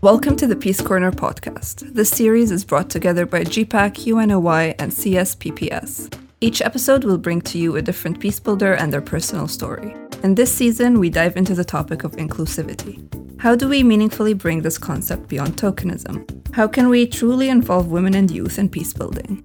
Welcome to the Peace Corner podcast. This series is brought together by GPPAC, UNOY, and CSPPS. Each episode will bring to you a different peace builder and their personal story. In this season, we dive into the topic of inclusivity. How do we meaningfully bring this concept beyond tokenism? How can we truly involve women and youth in peace building?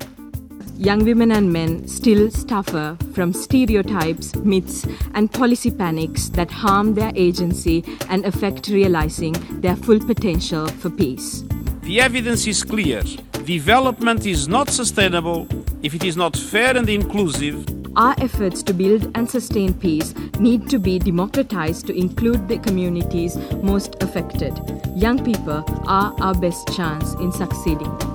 Young women and men still suffer from stereotypes, myths, and policy panics that harm their agency and affect realizing their full potential for peace. The evidence is clear. Development is not sustainable if it is not fair and inclusive. Our efforts to build and sustain peace need to be democratized to include the communities most affected. Young people are our best chance in succeeding.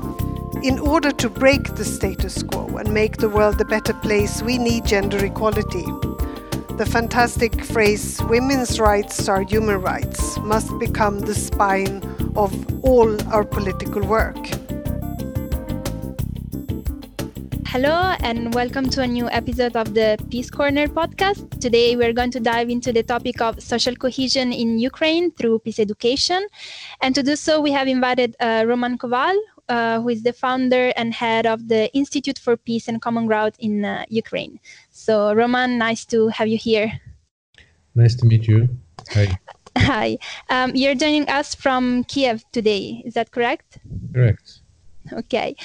In order to break the status quo and make the world a better place, we need gender equality. The fantastic phrase, women's rights are human rights, must become the spine of all our political work. Hello, and welcome to a new episode of the Peace Corner podcast. Today, we're going to dive into the topic of social cohesion in Ukraine through peace education. And to do so, we have invited uh, Roman Koval, uh, who is the founder and head of the Institute for Peace and Common Ground in uh, Ukraine. So, Roman, nice to have you here. Nice to meet you. Hi. Hi. Um, you're joining us from Kiev today. Is that correct? Correct. Okay,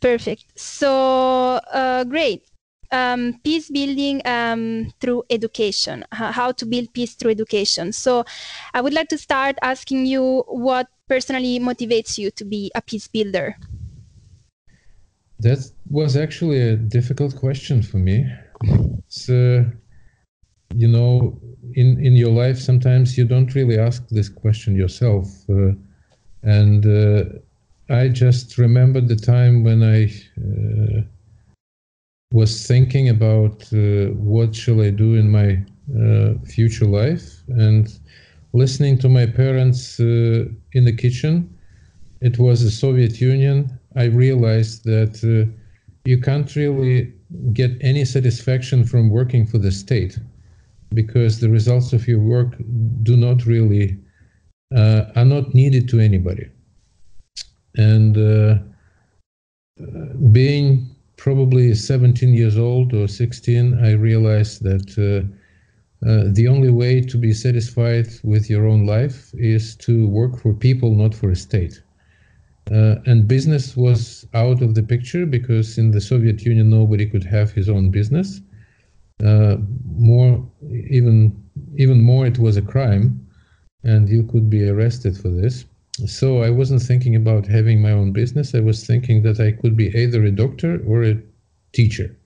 perfect. So, uh, great. Um, peace building um, through education, how to build peace through education. So, I would like to start asking you what personally motivates you to be a peace builder? That was actually a difficult question for me. Uh, you know, in in your life, sometimes you don't really ask this question yourself, uh, and uh, I just remember the time when I uh, was thinking about uh, what shall I do in my future life, and listening to my parents uh, in the kitchen. It was the Soviet Union. I realized that uh, you can't really get any satisfaction from working for the state because the results of your work do not really uh, are not needed to anybody. And uh, being probably 17 years old or 16, I realized that uh, the only way to be satisfied with your own life is to work for people, not for a state. Uh, and business was out of the picture because in the Soviet Union nobody could have his own business. Uh, more, even even more, it was a crime, and you could be arrested for this. So I wasn't thinking about having my own business. I was thinking that I could be either a doctor or a teacher.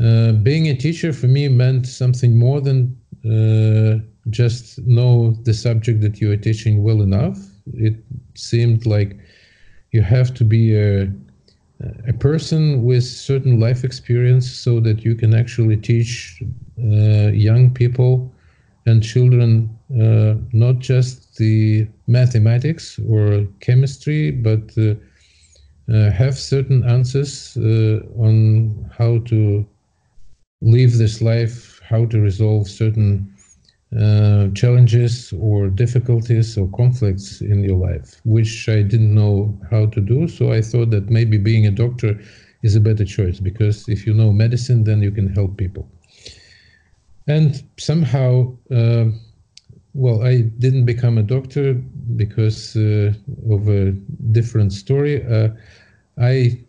Uh, being a teacher for me meant something more than uh, just know the subject that you are teaching well enough. It seemed like you have to be a, a person with certain life experience so that you can actually teach uh, young people and children uh, not just the mathematics or chemistry, but uh, have certain answers on how to live this life, how to resolve certain uh, challenges or difficulties or conflicts in your life, which I didn't know how to do. So I thought that maybe being a doctor is a better choice because if you know medicine, then you can help people. And somehow, uh, well, I didn't become a doctor because uh, of a different story. Uh, I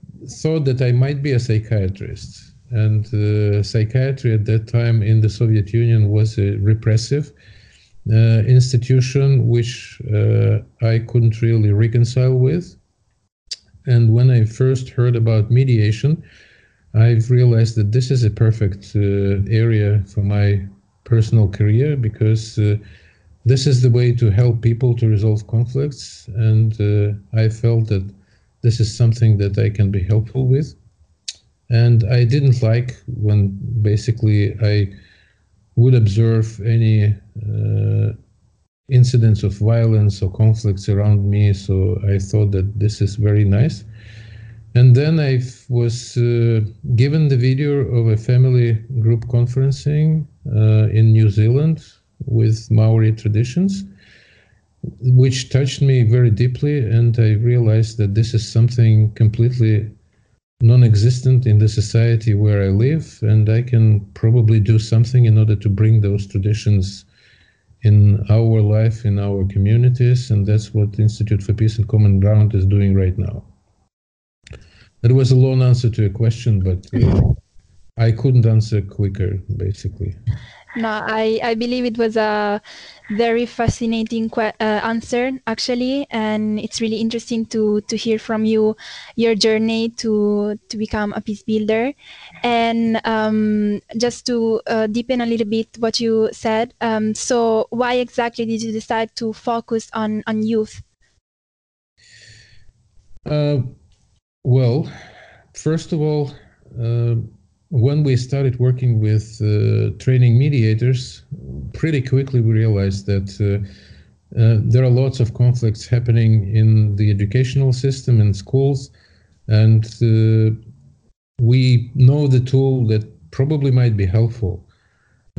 thought that I might be a psychiatrist and uh, psychiatry at that time in the Soviet Union was a repressive uh, institution which uh, I couldn't really reconcile with. And when I first heard about mediation, I've realized that this is a perfect uh, area for my personal career because uh, this is the way to help people to resolve conflicts. And uh, I felt that this is something that I can be helpful with and I didn't like when basically I would observe any uh, incidents of violence or conflicts around me. So I thought that this is very nice. And then I was uh, given the video of a family group conferencing uh, in New Zealand with Maori traditions, which touched me very deeply, and I realized that this is something completely non-existent in the society where I live, and I can probably do something in order to bring those traditions in our life, in our communities, and that's what Institute for Peace and Common Ground is doing right now. That was a long answer to a question, but uh, I couldn't answer quicker, basically. No, I, I believe it was a very fascinating que- uh, answer, actually, and it's really interesting to to hear from you your journey to to become a peace builder, and um, just to uh, deepen a little bit what you said. Um, so, why exactly did you decide to focus on on youth? Uh, well, first of all uh, when we started working with uh, training mediators, pretty quickly we realized that uh, uh, there are lots of conflicts happening in the educational system in schools, and uh, we know the tool that probably might be helpful.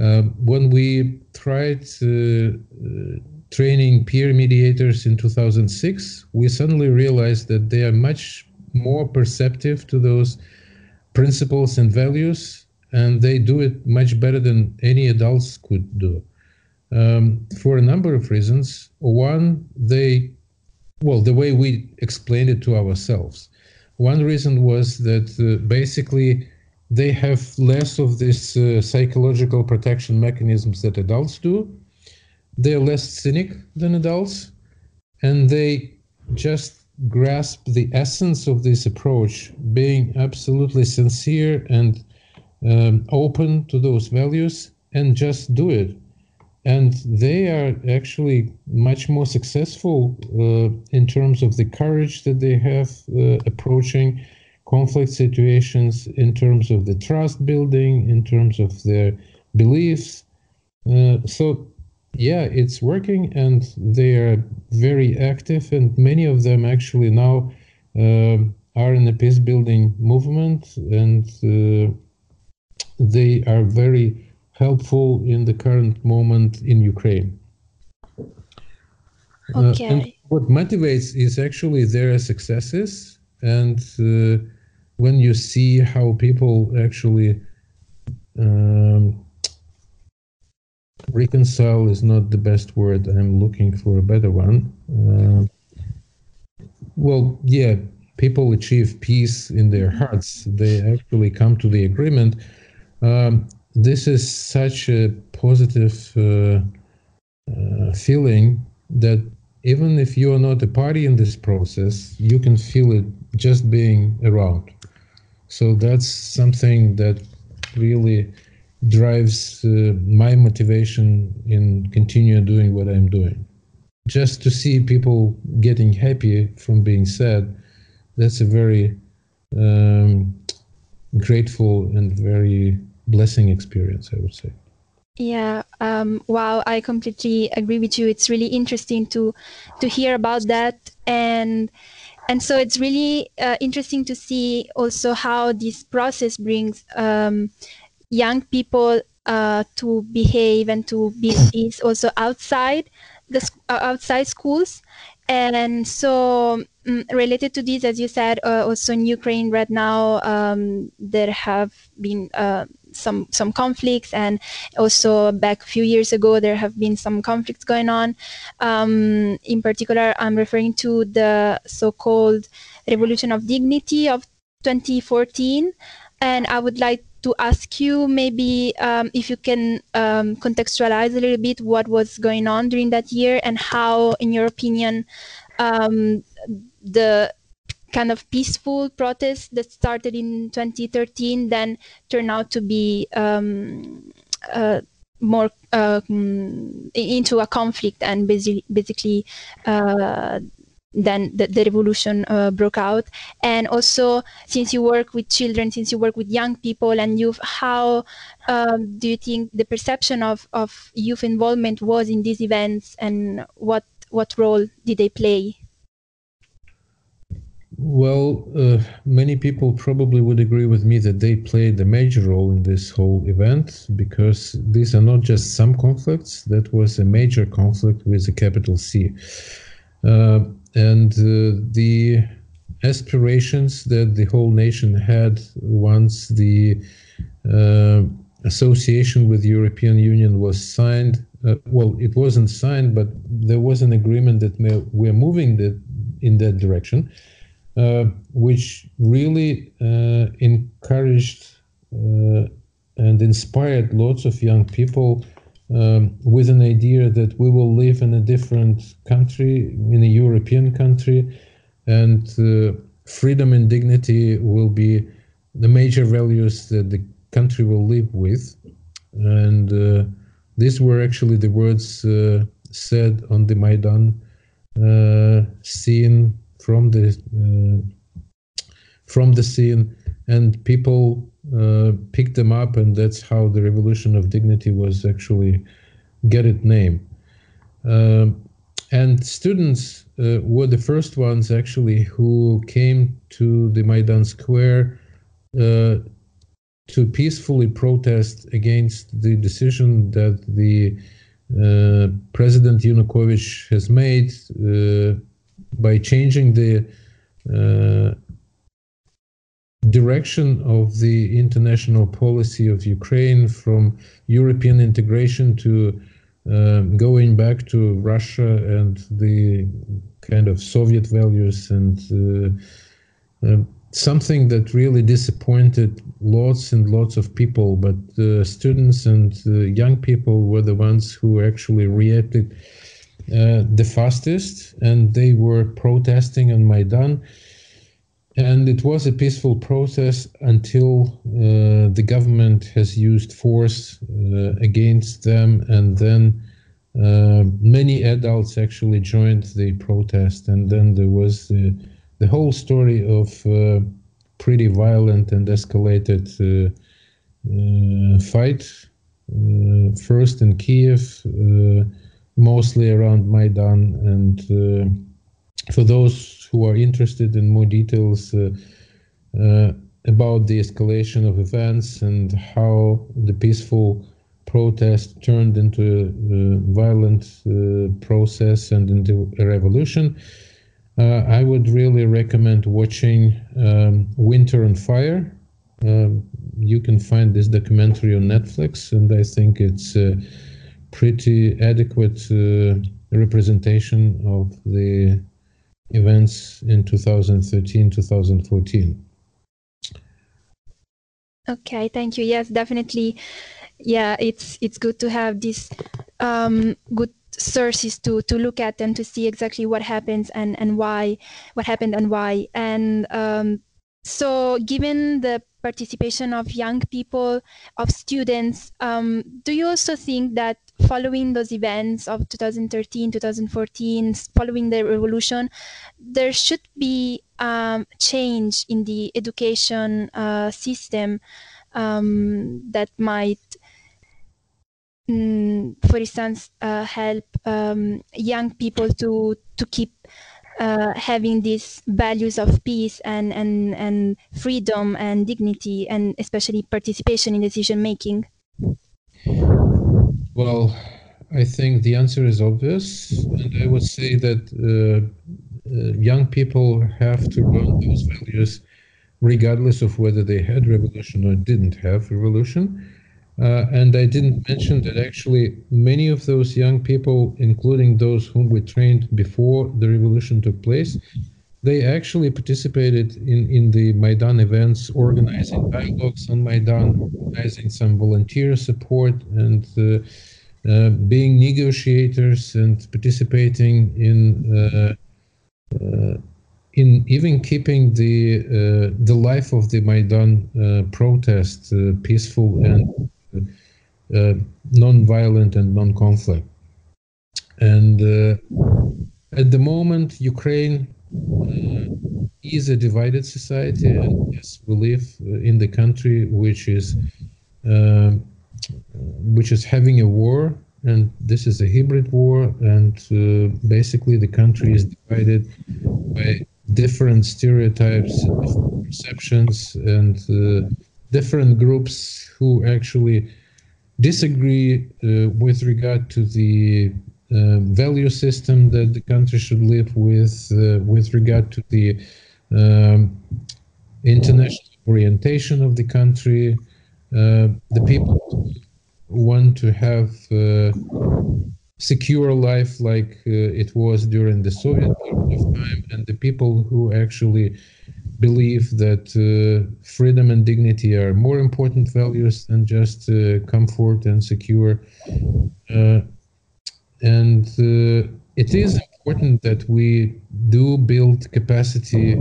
Uh, when we tried uh, training peer mediators in 2006, we suddenly realized that they are much more perceptive to those principles and values, and they do it much better than any adults could do. Um, for a number of reasons. One, they, well, the way we explained it to ourselves. One reason was that uh, basically they have less of these uh, psychological protection mechanisms that adults do. They're less cynic than adults, and they just grasp the essence of this approach, being absolutely sincere and um, open to those values, and just do it. And they are actually much more successful uh, in terms of the courage that they have uh, approaching conflict situations, in terms of the trust building, in terms of their beliefs. Uh, so yeah, it's working and they are very active, and many of them actually now uh, are in the peace building movement and uh, they are very helpful in the current moment in Ukraine. Okay. Uh, and what motivates is actually their successes, and uh, when you see how people actually um, reconcile is not the best word. I'm looking for a better one. Uh, well, yeah, people achieve peace in their hearts. They actually come to the agreement. Um, this is such a positive uh, uh, feeling that even if you are not a party in this process, you can feel it just being around. So that's something that really drives uh, my motivation in continue doing what I'm doing. Just to see people getting happy from being sad, that's a very um, grateful and very blessing experience, I would say. Yeah, um, wow, I completely agree with you. It's really interesting to to hear about that, and and so it's really uh, interesting to see also how this process brings um, young people uh, to behave and to be peace also outside the uh, outside schools. And so um, related to this as you said uh, also in ukraine right now um, there have been uh, some some conflicts. And also back a few years ago there have been some conflicts going on. Um, in particular i'm referring to the so-called revolution of dignity of 2014 and i would like to ask you maybe um, if you can um, contextualize a little bit what was going on during that year and how, in your opinion, um, the kind of peaceful protest that started in 2013 then turned out to be um, uh, more uh, mm, into a conflict and basically, basically uh, then the, the revolution uh, broke out. And also since you work with children since you work with young people and youth how um, do you think the perception of, of youth involvement was in these events and what what role did they play? Well, uh, many people probably would agree with me that they played a major role in this whole event because these are not just some conflicts, that was a major conflict with a capital C. Uh, and uh, the aspirations that the whole nation had once the uh, association with the European Union was signed. Uh, well, it wasn't signed, but there was an agreement that we're moving the, in that direction. Uh, which really uh, encouraged uh, and inspired lots of young people um, with an idea that we will live in a different country, in a European country, and uh, freedom and dignity will be the major values that the country will live with. And uh, these were actually the words uh, said on the Maidan scene from the uh, from the scene, and people uh, picked them up, and that's how the Revolution of Dignity was actually get its name. Um, and students uh, were the first ones actually who came to the Maidan Square uh, to peacefully protest against the decision that the uh, President Yanukovych has made uh, by changing the uh, direction of the international policy of Ukraine from European integration to uh, going back to Russia and the kind of Soviet values and uh, uh, something that really disappointed lots and lots of people. But students and young people were the ones who actually reacted uh, the fastest, and they were protesting on Maidan. And it was a peaceful process until uh, the government has used force uh, against them, and then uh, many adults actually joined the protest. And then there was the, whole story of uh, pretty violent and escalated fight. first in Kiev, mostly around Maidan. And uh, for those who are interested in more details uh, uh, about the escalation of events and how the peaceful protest turned into a violent uh, process and into a revolution, uh, I would really recommend watching um, Winter on Fire. Um, you can find this documentary on Netflix, and I think it's a pretty adequate uh, representation of the events in 2013 2014 okay thank you. Yes definitely. Yeah it's it's good to have these um, good sources to to look at and to see exactly what happens and and why what happened and why. And um, so given the participation of young people of students um, do you also think that following those events of 2013, 2014, following the revolution, there should be um, change in the education uh, system um, that might, mm, for instance, uh, help um, young people to to keep uh, having these values of peace and, and, and freedom and dignity and especially participation in decision making? Well, I think the answer is obvious, and I would say that uh, uh, young people have to learn those values regardless of whether they had revolution or didn't have revolution. Uh, and I didn't mention that actually many of those young people, including those whom we trained before the revolution took place, they actually participated in, in the Maidan events, organizing dialogues on Maidan, organizing some volunteer support, and uh, uh, being negotiators and participating in uh, uh, in even keeping the uh, the life of the Maidan protest peaceful and non-violent and non-conflict. And at the moment, Ukraine uh, is a divided society, and yes, we live in the country which is uh, which is having a war, and this is a hybrid war, and uh, basically the country is divided by different stereotypes, perceptions, and uh, different groups who actually disagree uh, with regard to the uh, value system that the country should live with, uh, with regard to the um, international orientation of the country. Uh, the people want to have uh, secure life like uh, it was during the Soviet period of time, and the people who actually believe that uh, freedom and dignity are more important values than just uh, comfort and secure. Uh, and uh, it is important that we do build capacity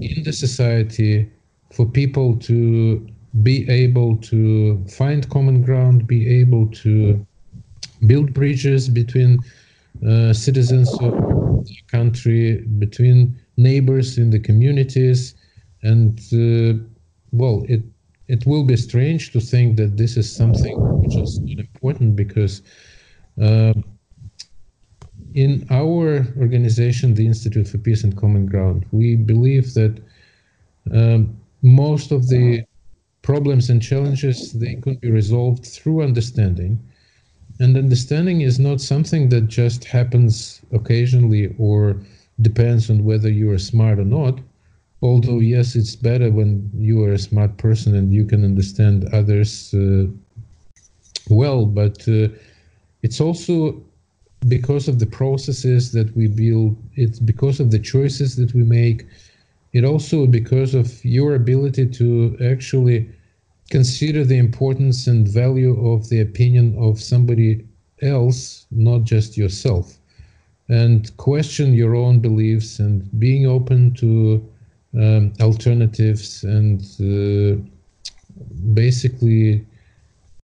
in the society for people to be able to find common ground, be able to build bridges between uh, citizens of the country, between neighbors in the communities, and uh, well, it it will be strange to think that this is something which is not important because. Uh, in our organization, the Institute for Peace and Common Ground, we believe that um, most of the problems and challenges they could be resolved through understanding and understanding is not something that just happens occasionally or depends on whether you are smart or not. Although, yes, it's better when you are a smart person and you can understand others uh, well, but uh, it's also because of the processes that we build, it's because of the choices that we make, it also because of your ability to actually consider the importance and value of the opinion of somebody else, not just yourself, and question your own beliefs and being open to um, alternatives and uh, basically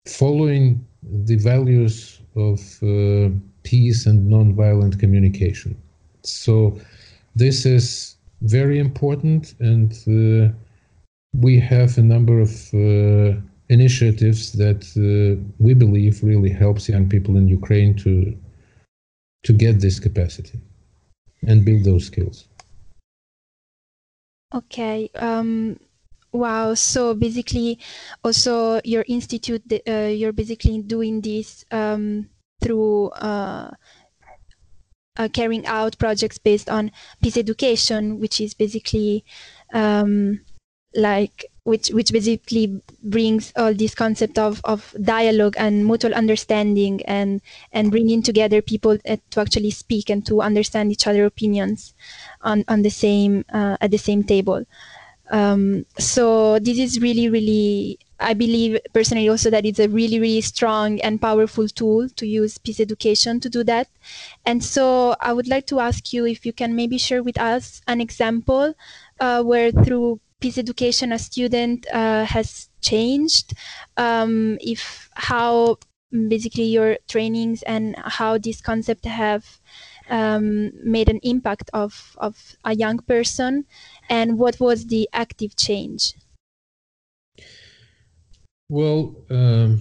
following the values of uh, peace and nonviolent communication. So, this is very important and uh, we have a number of uh, initiatives that uh, we believe really helps young people in Ukraine to to get this capacity and build those skills. Okay. Um, wow. So basically, also your institute, uh, you're basically doing this um, through uh, uh, carrying out projects based on peace education, which is basically um, like which which basically brings all this concept of, of dialogue and mutual understanding and and bringing together people uh, to actually speak and to understand each other opinions on on the same uh, at the same table. Um, so this is really really i believe personally also that it's a really really strong and powerful tool to use peace education to do that. And so i would like to ask you if you can maybe share with us an example uh, where through peace education a student uh, has changed um, if how basically your trainings and how this concept have um, made an impact of, of a young person and what was the active change? Well um,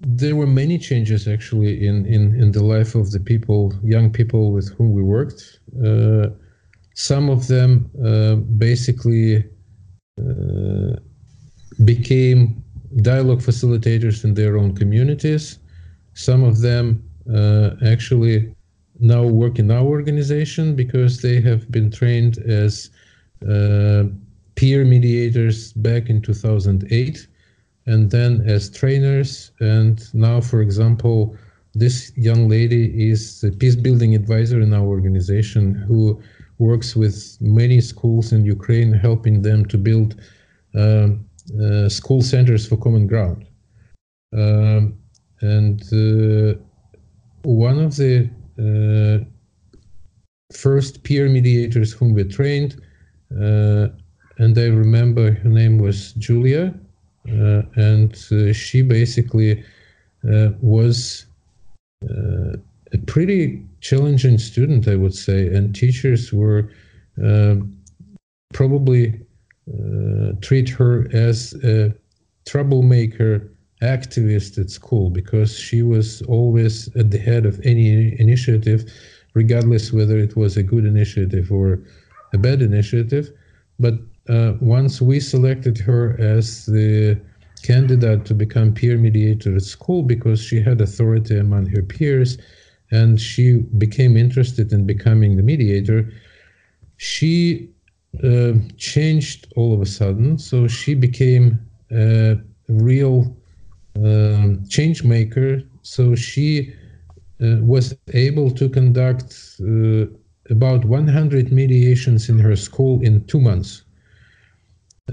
there were many changes actually in, in, in the life of the people young people with whom we worked. Uh, some of them uh, basically became dialogue facilitators in their own communities. Some of them uh, actually now work in our organization because they have been trained as uh, peer mediators back in 2008 and then as trainers. And now, for example, this young lady is a peace building advisor in our organization who works with many schools in Ukraine, helping them to build uh, uh, school centers for common ground. Um, and uh, one of the uh, first peer mediators whom we trained, uh, and I remember her name was Julia, uh, and she basically was a pretty challenging student, I would say, and teachers were uh, probably uh, treat her as a troublemaker activist at school because she was always at the head of any initiative, regardless whether it was a good initiative or a bad initiative. But uh, once we selected her as the candidate to become peer mediator at school because she had authority among her peers and she became interested in becoming the mediator, she uh, changed all of a sudden. So she became a real um, change maker. So she uh, was able to conduct uh, about 100 mediations in her school in two months.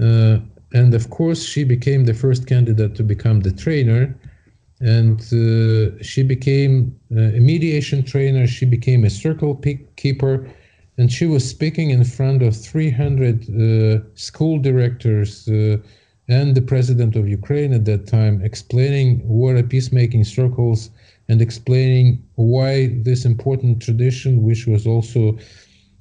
Uh, and of course, she became the first candidate to become the trainer. And uh, she became uh, a mediation trainer. She became a circle keeper. And she was speaking in front of 300 uh, school directors and the president of Ukraine at that time, explaining what are peacemaking circles and explaining why this important tradition, which was also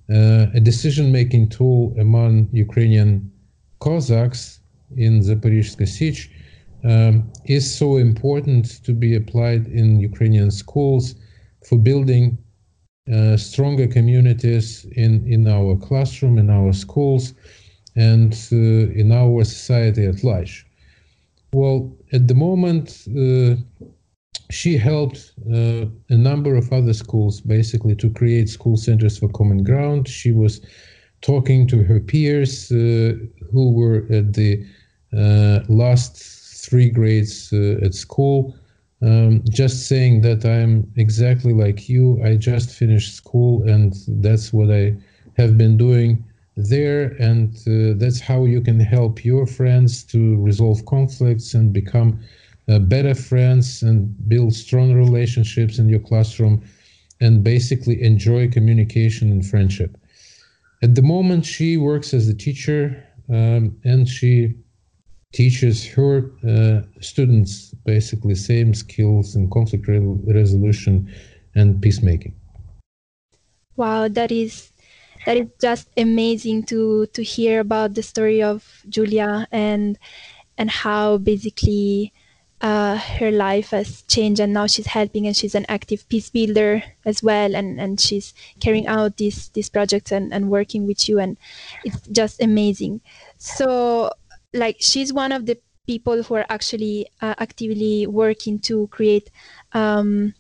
uh, a decision making tool among Ukrainian Cossacks in the Zaporizhzhia Sich, um, is so important to be applied in Ukrainian schools for building uh, stronger communities in, in our classroom, in our schools, and uh, in our society at large. Well, at the moment, uh, she helped uh, a number of other schools basically to create school centers for common ground. She was talking to her peers uh, who were at the uh, last three grades uh, at school, um, just saying that I'm exactly like you. I just finished school, and that's what I have been doing there. And uh, that's how you can help your friends to resolve conflicts and become uh, better friends and build strong relationships in your classroom and basically enjoy communication and friendship. At the moment, she works as a teacher um, and she teaches her uh, students basically same skills in conflict re- resolution and peacemaking. Wow, that is that is just amazing to to hear about the story of Julia and and how basically uh, her life has changed and now she's helping and she's an active peace builder as well and, and she's carrying out these these projects and, and working with you and it's just amazing so like she's one of the people who are actually uh, actively working to create um,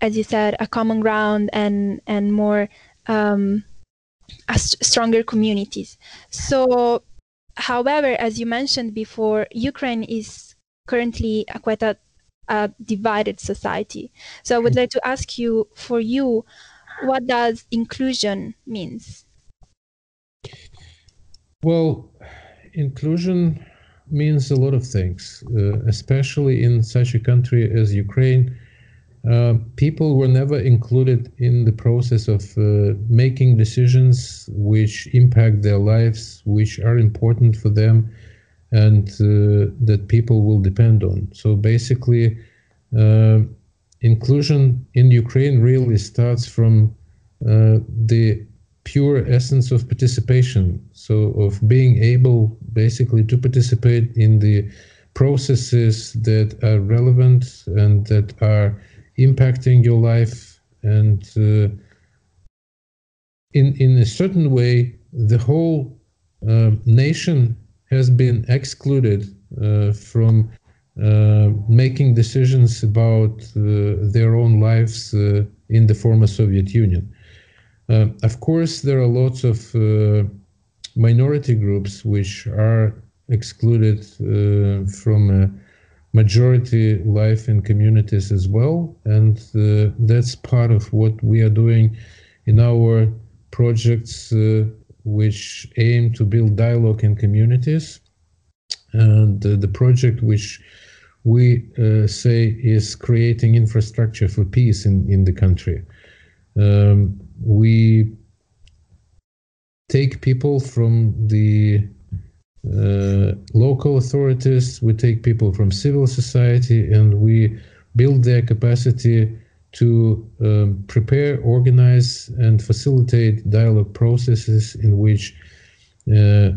as you said a common ground and and more um, stronger communities so however as you mentioned before ukraine is currently a quite a, a divided society. So I would like to ask you, for you, what does inclusion means? Well, inclusion means a lot of things, uh, especially in such a country as Ukraine. Uh, people were never included in the process of uh, making decisions which impact their lives, which are important for them, and uh, that people will depend on. So basically, uh, inclusion in Ukraine really starts from uh, the pure essence of participation. So of being able basically to participate in the processes that are relevant and that are impacting your life and uh, in in a certain way the whole uh, nation has been excluded uh, from uh, making decisions about uh, their own lives in the former Soviet Union. Of course, there are lots of minority groups which are excluded uh, from majority life in communities as well and uh, that's part of what we are doing in our projects uh, which aim to build dialogue in communities. And uh, the project which we uh, say is creating infrastructure for peace in, in the country. Um, we take people from the uh, local authorities, we take people from civil society, and we build their capacity to um, prepare, organize, and facilitate dialogue processes in which uh,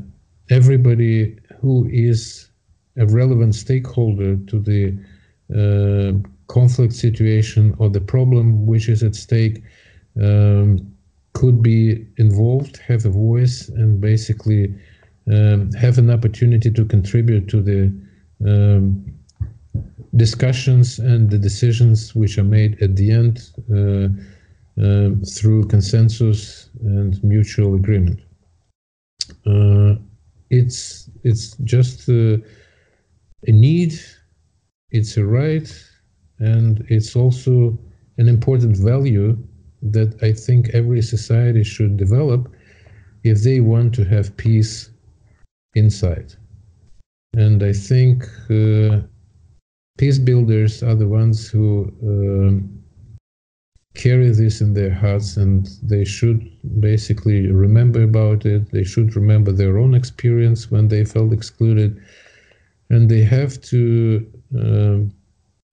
everybody who is a relevant stakeholder to the uh, conflict situation or the problem which is at stake um, could be involved, have a voice, and basically um, have an opportunity to contribute to the um, discussions and the decisions which are made at the end uh, uh, through consensus and mutual agreement. Uh, it's it's just a need, it's a right, and it's also an important value that I think every society should develop if they want to have peace inside. And I think uh, peace builders are the ones who um, carry this in their hearts and they should basically remember about it. They should remember their own experience when they felt excluded. And they have to uh,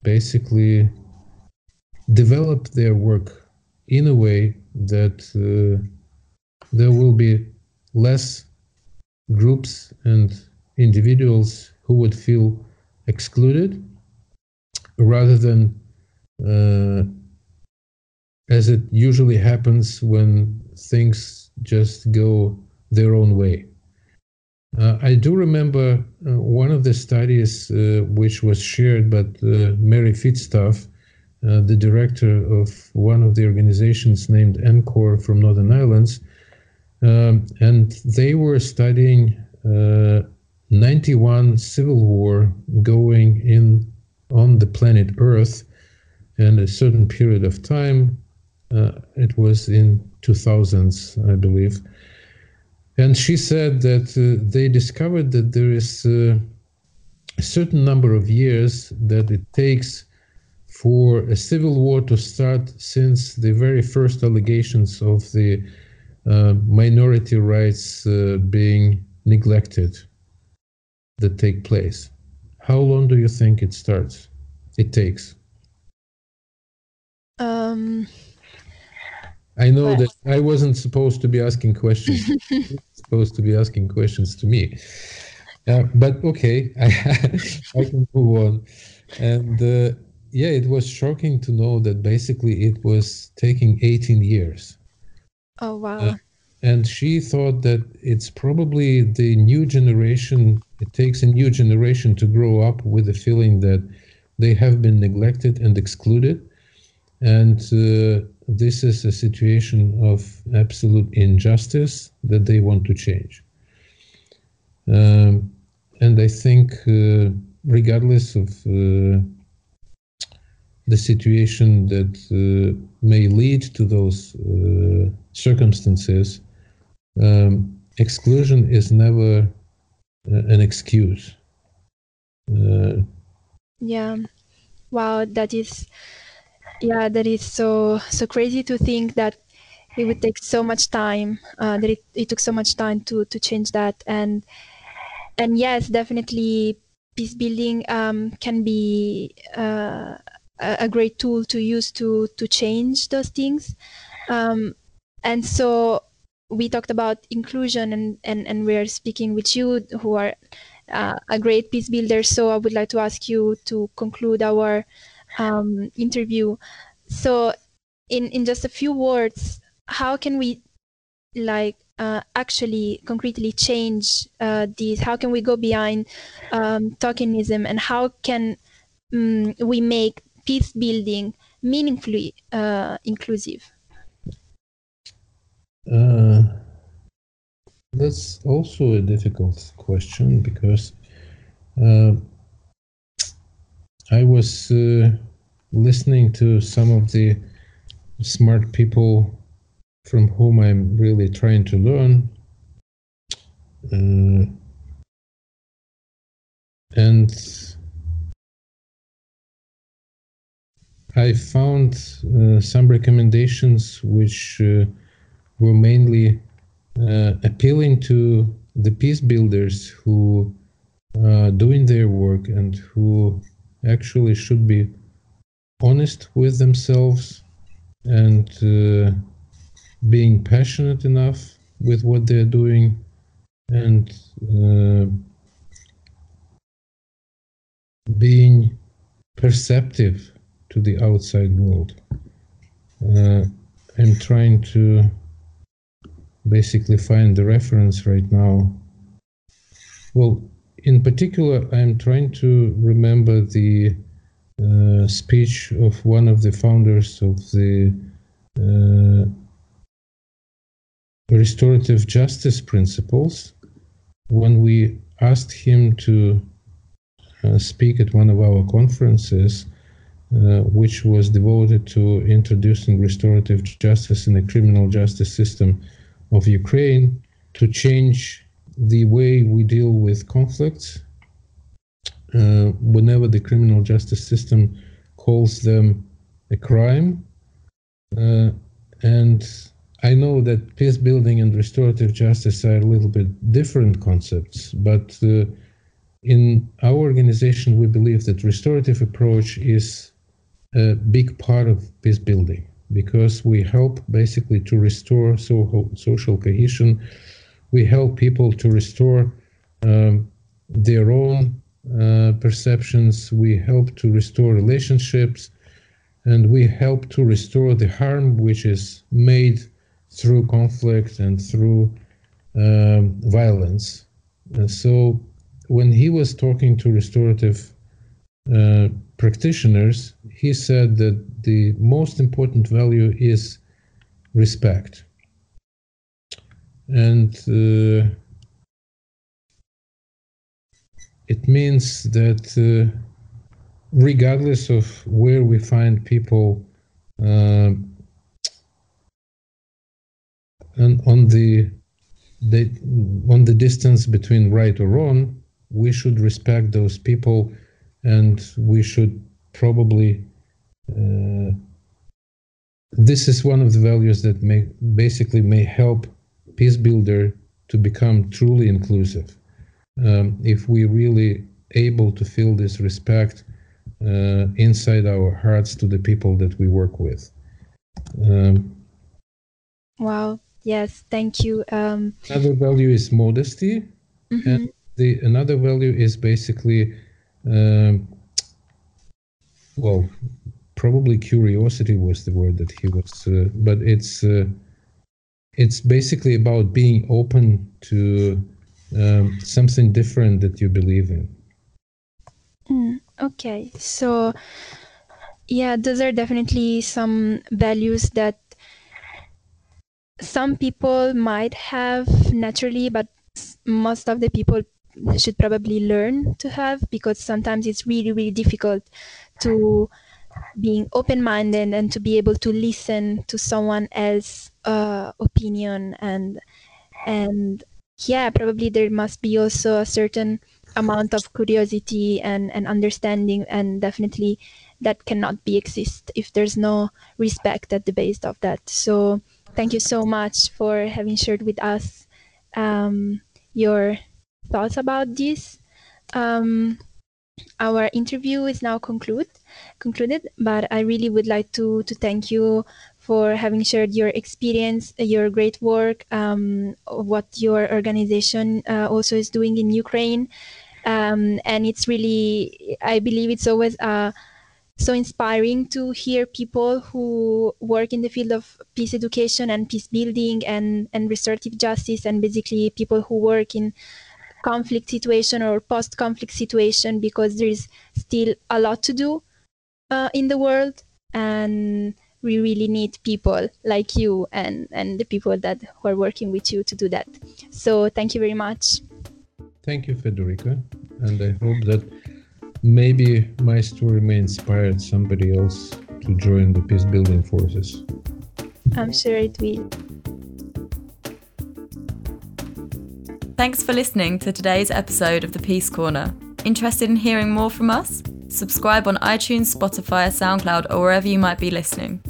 basically develop their work in a way that uh, there will be less groups and individuals who would feel excluded rather than uh, as it usually happens when things just go their own way. Uh, I do remember uh, one of the studies uh, which was shared by uh, Mari Fitzduff, uh, the director of one of the organizations named INCORE from Northern Islands, um, and they were studying uh, 91 civil war going in on the planet Earth in a certain period of time. Uh, it was in 2000s, I believe. And she said that uh, they discovered that there is uh, a certain number of years that it takes for a civil war to start since the very first allegations of the uh, minority rights uh, being neglected that take place. How long do you think it starts? It takes. Um, I know well. that I wasn't supposed to be asking questions. supposed to be asking questions to me. Uh, but okay, I, I can move on. And uh, yeah, it was shocking to know that basically it was taking 18 years. Oh, wow. Uh, and she thought that it's probably the new generation it takes a new generation to grow up with the feeling that they have been neglected and excluded and uh, this is a situation of absolute injustice that they want to change um, and i think uh, regardless of uh, the situation that uh, may lead to those uh, circumstances um, exclusion is never uh, an excuse. Uh, yeah, wow, that is, yeah, that is so so crazy to think that it would take so much time. Uh, that it, it took so much time to to change that, and and yes, definitely, peace building um, can be uh, a, a great tool to use to to change those things. Um, and so we talked about inclusion and, and, and we're speaking with you who are uh, a great peace builder. So I would like to ask you to conclude our um, interview. So in, in just a few words, how can we like uh, actually concretely change uh, these? How can we go behind um, tokenism and how can um, we make peace building meaningfully uh, inclusive? Uh, that's also a difficult question because uh, I was uh, listening to some of the smart people from whom I'm really trying to learn. Uh, and I found uh, some recommendations which uh, were mainly uh, appealing to the peace builders who are doing their work and who actually should be honest with themselves and uh, being passionate enough with what they're doing and uh, being perceptive to the outside world. Uh, I'm trying to basically find the reference right now. Well, in particular, I'm trying to remember the uh, speech of one of the founders of the uh, restorative justice principles when we asked him to uh, speak at one of our conferences, which was devoted to introducing restorative justice in the criminal justice system of Ukraine to change the way we deal with conflicts. Uh, whenever the criminal justice system calls them a crime. Uh, and I know that peace building and restorative justice are a little bit different concepts, but uh, in our organization, we believe that restorative approach is a big part of peace building because we help basically to restore so, social cohesion. We help people to restore um, their own uh, perceptions. We help to restore relationships, and we help to restore the harm which is made through conflict and through um, violence. And so when he was talking to restorative uh, practitioners, he said that the most important value is respect. And uh, it means that uh, regardless of where we find people uh, and on the, the on the distance between right or wrong, we should respect those people, and we should probably. Uh, this is one of the values that may basically may help peace builder to become truly inclusive. Um, if we really able to feel this respect uh, inside our hearts to the people that we work with. Um, wow, Yes, thank you. Um, another value is modesty, mm-hmm. and the another value is basically, well, probably curiosity was the word that he was, uh, but it's uh, it's basically about being open to um, something different that you believe in. Mm, okay, so yeah, those are definitely some values that some people might have naturally, but most of the people should probably learn to have because sometimes it's really, really difficult to being open-minded and to be able to listen to someone else's uh, opinion and and yeah probably there must be also a certain amount of curiosity and, and understanding and definitely that cannot be exist if there's no respect at the base of that. So thank you so much for having shared with us um, your thoughts about this. Um, our interview is now conclude, concluded, but I really would like to, to thank you for having shared your experience, your great work, um, what your organization uh, also is doing in Ukraine. Um, and it's really, I believe it's always a so inspiring to hear people who work in the field of peace education and peace building and, and restorative justice and basically people who work in conflict situation or post-conflict situation because there is still a lot to do uh, in the world and we really need people like you and, and the people that who are working with you to do that. So thank you very much. Thank you, Federica. And I hope that maybe my story may inspire somebody else to join the peace building forces. I'm sure it will. Thanks for listening to today's episode of the Peace Corner. Interested in hearing more from us? Subscribe on iTunes, Spotify, SoundCloud, or wherever you might be listening.